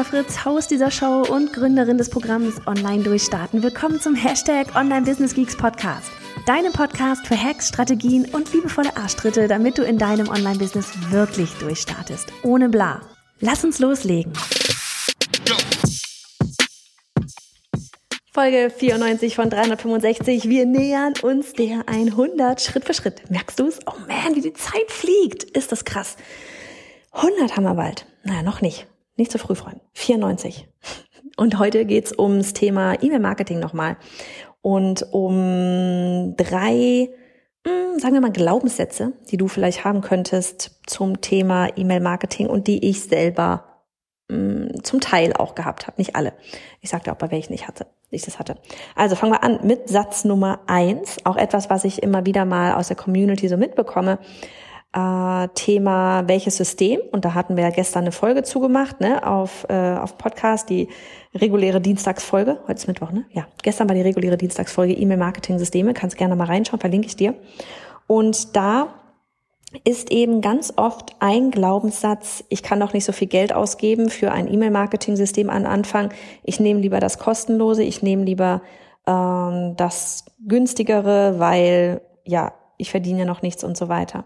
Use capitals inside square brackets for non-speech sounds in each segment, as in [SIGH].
Johanna Fritz, Haus dieser Show und Gründerin des Programms Online Durchstarten. Willkommen zum Hashtag Online Business Geeks Podcast. Deinem Podcast für Hacks, Strategien und liebevolle Arschtritte, damit du in deinem Online-Business wirklich durchstartest. Ohne bla. Lass uns loslegen. Folge 94 von 365. Wir nähern uns der 100 Schritt für Schritt. Merkst du es? Oh man, wie die Zeit fliegt. Ist das krass. 100 haben wir bald. Naja, noch nicht. Nicht zu früh freuen. 94. Und heute geht's ums Thema E-Mail-Marketing nochmal. Und um drei, hm, sagen wir mal, Glaubenssätze, die du vielleicht haben könntest zum Thema E-Mail-Marketing und die ich selber hm, zum Teil auch gehabt habe. Nicht alle. Ich sagte auch, bei welchen ich hatte ich das hatte. Also fangen wir an mit Satz Nummer eins, auch etwas, was ich immer wieder mal aus der Community so mitbekomme äh, Thema welches System und da hatten wir ja gestern eine Folge zugemacht ne, auf äh, auf Podcast die reguläre Dienstagsfolge heute ist Mittwoch ne ja gestern war die reguläre Dienstagsfolge E-Mail Marketing Systeme kannst gerne mal reinschauen verlinke ich dir und da ist eben ganz oft ein Glaubenssatz, ich kann doch nicht so viel Geld ausgeben für ein E-Mail-Marketing-System an Anfang. Ich nehme lieber das kostenlose, ich nehme lieber ähm, das günstigere, weil ja, ich verdiene ja noch nichts und so weiter.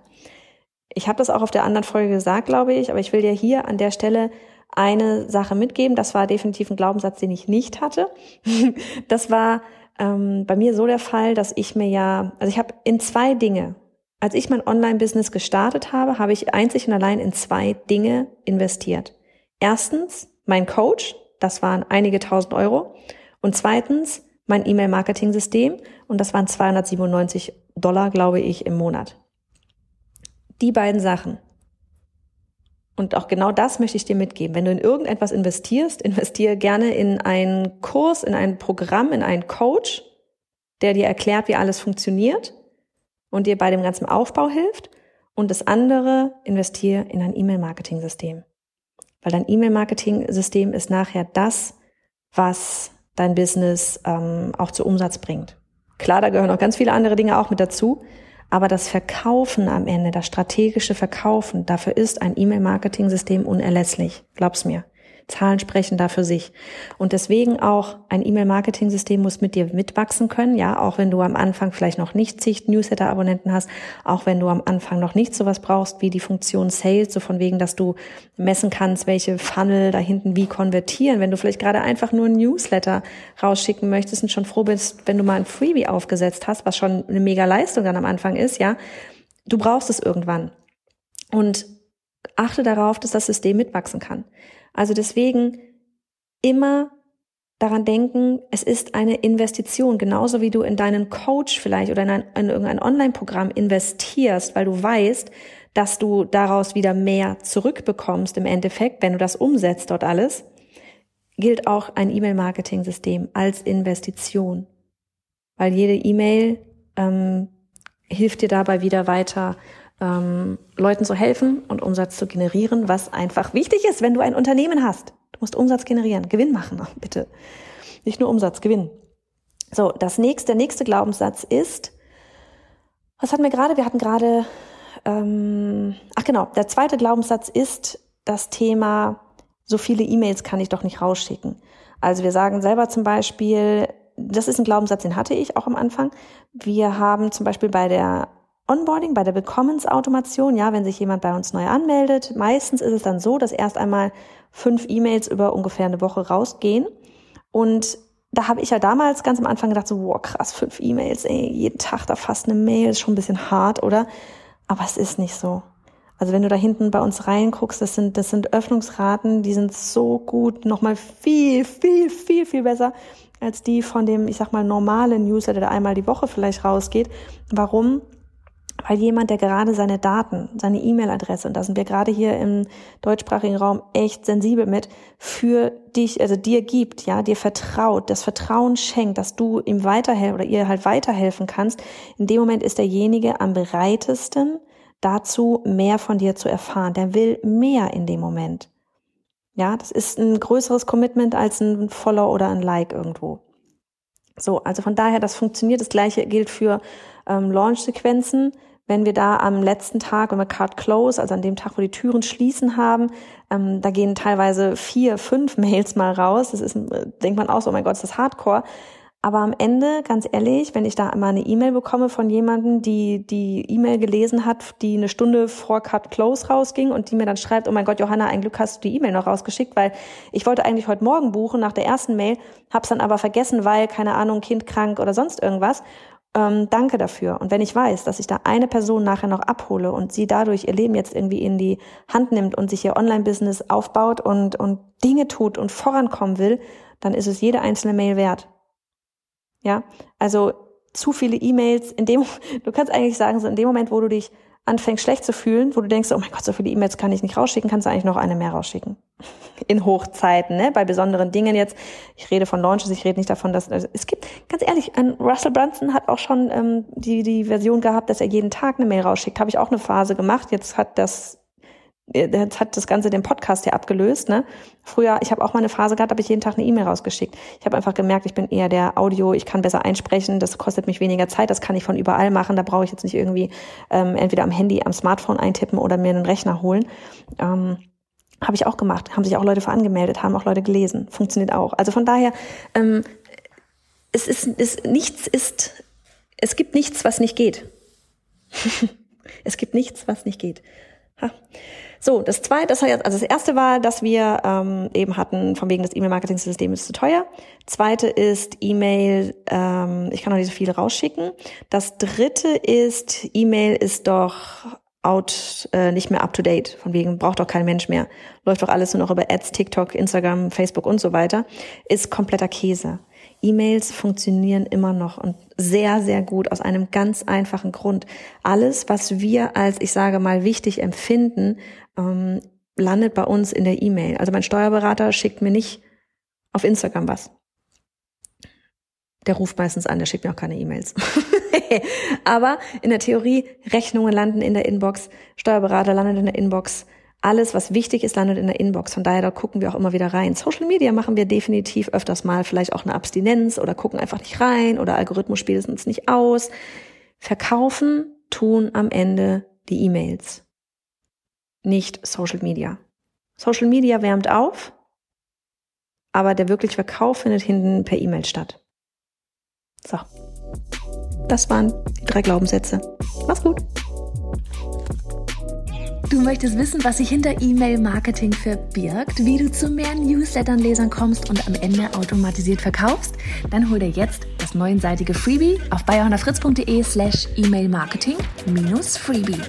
Ich habe das auch auf der anderen Folge gesagt, glaube ich, aber ich will dir hier an der Stelle eine Sache mitgeben. Das war definitiv ein Glaubenssatz, den ich nicht hatte. [LAUGHS] das war ähm, bei mir so der Fall, dass ich mir ja, also ich habe in zwei Dinge, als ich mein Online-Business gestartet habe, habe ich einzig und allein in zwei Dinge investiert. Erstens mein Coach, das waren einige tausend Euro. Und zweitens mein E-Mail-Marketing-System und das waren 297 Dollar, glaube ich, im Monat. Die beiden Sachen. Und auch genau das möchte ich dir mitgeben. Wenn du in irgendetwas investierst, investiere gerne in einen Kurs, in ein Programm, in einen Coach, der dir erklärt, wie alles funktioniert und dir bei dem ganzen Aufbau hilft. Und das andere, investiere in ein E-Mail-Marketing-System. Weil dein E-Mail-Marketing-System ist nachher das, was dein Business ähm, auch zu Umsatz bringt. Klar, da gehören auch ganz viele andere Dinge auch mit dazu, aber das Verkaufen am Ende, das strategische Verkaufen, dafür ist ein E-Mail-Marketing-System unerlässlich. Glaub's mir. Zahlen sprechen da für sich. Und deswegen auch ein E-Mail-Marketing-System muss mit dir mitwachsen können, ja, auch wenn du am Anfang vielleicht noch nicht zig Newsletter-Abonnenten hast, auch wenn du am Anfang noch nicht sowas brauchst wie die Funktion Sales, so von wegen, dass du messen kannst, welche Funnel da hinten wie konvertieren. Wenn du vielleicht gerade einfach nur ein Newsletter rausschicken möchtest und schon froh bist, wenn du mal ein Freebie aufgesetzt hast, was schon eine mega Leistung dann am Anfang ist, ja, du brauchst es irgendwann. Und achte darauf, dass das System mitwachsen kann. Also deswegen immer daran denken, es ist eine Investition, genauso wie du in deinen Coach vielleicht oder in, ein, in irgendein Online-Programm investierst, weil du weißt, dass du daraus wieder mehr zurückbekommst im Endeffekt, wenn du das umsetzt dort alles, gilt auch ein E-Mail-Marketing-System als Investition, weil jede E-Mail ähm, hilft dir dabei wieder weiter ähm, Leuten zu helfen und Umsatz zu generieren, was einfach wichtig ist, wenn du ein Unternehmen hast. Du musst Umsatz generieren, Gewinn machen, [LAUGHS] bitte. Nicht nur Umsatz, Gewinn. So, das nächste, der nächste Glaubenssatz ist, was hatten wir gerade? Wir hatten gerade, ähm, ach genau, der zweite Glaubenssatz ist das Thema, so viele E-Mails kann ich doch nicht rausschicken. Also wir sagen selber zum Beispiel, das ist ein Glaubenssatz, den hatte ich auch am Anfang. Wir haben zum Beispiel bei der Onboarding, bei der Willkommensautomation, ja, wenn sich jemand bei uns neu anmeldet, meistens ist es dann so, dass erst einmal fünf E-Mails über ungefähr eine Woche rausgehen. Und da habe ich ja damals ganz am Anfang gedacht, so, wow, krass, fünf E-Mails, ey, jeden Tag da fast eine Mail, ist schon ein bisschen hart, oder? Aber es ist nicht so. Also wenn du da hinten bei uns reinguckst, das sind, das sind Öffnungsraten, die sind so gut, nochmal viel, viel, viel, viel besser als die von dem, ich sag mal, normalen Newsletter, der einmal die Woche vielleicht rausgeht. Warum? Weil jemand, der gerade seine Daten, seine E-Mail-Adresse, und da sind wir gerade hier im deutschsprachigen Raum echt sensibel mit, für dich, also dir gibt, ja, dir vertraut, das Vertrauen schenkt, dass du ihm weiterhelfen oder ihr halt weiterhelfen kannst, in dem Moment ist derjenige am bereitesten dazu, mehr von dir zu erfahren. Der will mehr in dem Moment. Ja, das ist ein größeres Commitment als ein Follow oder ein Like irgendwo. So, also von daher, das funktioniert. Das gleiche gilt für ähm, Launch-Sequenzen. Wenn wir da am letzten Tag, wenn wir Card Close, also an dem Tag, wo die Türen schließen haben, ähm, da gehen teilweise vier, fünf [LAUGHS] Mails mal raus. Das ist, äh, denkt man auch so, oh mein Gott, ist das Hardcore. Aber am Ende, ganz ehrlich, wenn ich da mal eine E-Mail bekomme von jemandem, die die E-Mail gelesen hat, die eine Stunde vor Cut Close rausging und die mir dann schreibt, oh mein Gott, Johanna, ein Glück hast du die E-Mail noch rausgeschickt, weil ich wollte eigentlich heute Morgen buchen nach der ersten Mail, hab's dann aber vergessen, weil, keine Ahnung, Kind krank oder sonst irgendwas. Ähm, danke dafür. Und wenn ich weiß, dass ich da eine Person nachher noch abhole und sie dadurch ihr Leben jetzt irgendwie in die Hand nimmt und sich ihr Online-Business aufbaut und, und Dinge tut und vorankommen will, dann ist es jede einzelne Mail wert. Ja, also zu viele E-Mails in dem, [LAUGHS] du kannst eigentlich sagen, so in dem Moment, wo du dich anfängst schlecht zu fühlen, wo du denkst, oh mein Gott, so viele E-Mails kann ich nicht rausschicken, kannst du eigentlich noch eine mehr rausschicken. [LAUGHS] In Hochzeiten, ne? bei besonderen Dingen jetzt. Ich rede von Launches, ich rede nicht davon, dass also es gibt, ganz ehrlich, Russell Brunson hat auch schon ähm, die die Version gehabt, dass er jeden Tag eine Mail rausschickt. Habe ich auch eine Phase gemacht. Jetzt hat das jetzt hat das Ganze den Podcast ja abgelöst. Ne? Früher, ich habe auch mal eine Phase gehabt, habe ich jeden Tag eine E-Mail rausgeschickt. Ich habe einfach gemerkt, ich bin eher der Audio, ich kann besser einsprechen, das kostet mich weniger Zeit, das kann ich von überall machen. Da brauche ich jetzt nicht irgendwie ähm, entweder am Handy, am Smartphone eintippen oder mir einen Rechner holen. Ähm, habe ich auch gemacht, haben sich auch Leute für angemeldet, haben auch Leute gelesen. Funktioniert auch. Also von daher, ähm, es ist, es, nichts ist, es gibt nichts, was nicht geht. [LAUGHS] es gibt nichts, was nicht geht. Ha. So, das zweite, das, also das erste war, dass wir ähm, eben hatten, von wegen des E-Mail-Marketing-System ist zu teuer. Zweite ist E-Mail, ähm, ich kann noch nicht so viel rausschicken. Das dritte ist, E-Mail ist doch out, äh, nicht mehr up to date. Von wegen braucht doch kein Mensch mehr. Läuft doch alles nur noch über Ads, TikTok, Instagram, Facebook und so weiter. Ist kompletter Käse. E-Mails funktionieren immer noch und sehr, sehr gut aus einem ganz einfachen Grund. Alles, was wir als, ich sage mal, wichtig empfinden, ähm, landet bei uns in der E-Mail. Also mein Steuerberater schickt mir nicht auf Instagram was. Der ruft meistens an, der schickt mir auch keine E-Mails. [LAUGHS] Aber in der Theorie, Rechnungen landen in der Inbox, Steuerberater landet in der Inbox, alles, was wichtig ist, landet in der Inbox. Von daher, da gucken wir auch immer wieder rein. Social Media machen wir definitiv öfters mal, vielleicht auch eine Abstinenz oder gucken einfach nicht rein oder Algorithmus spielt es uns nicht aus. Verkaufen tun am Ende die E-Mails, nicht Social Media. Social Media wärmt auf, aber der wirkliche Verkauf findet hinten per E-Mail statt. So. Das waren die drei Glaubenssätze. Mach's gut. Du möchtest wissen, was sich hinter E-Mail-Marketing verbirgt, wie du zu mehr Newslettern-Lesern kommst und am Ende automatisiert verkaufst? Dann hol dir jetzt das neunseitige Freebie auf bayerhonnerfritz.de slash E-Mail-Marketing-Freebie.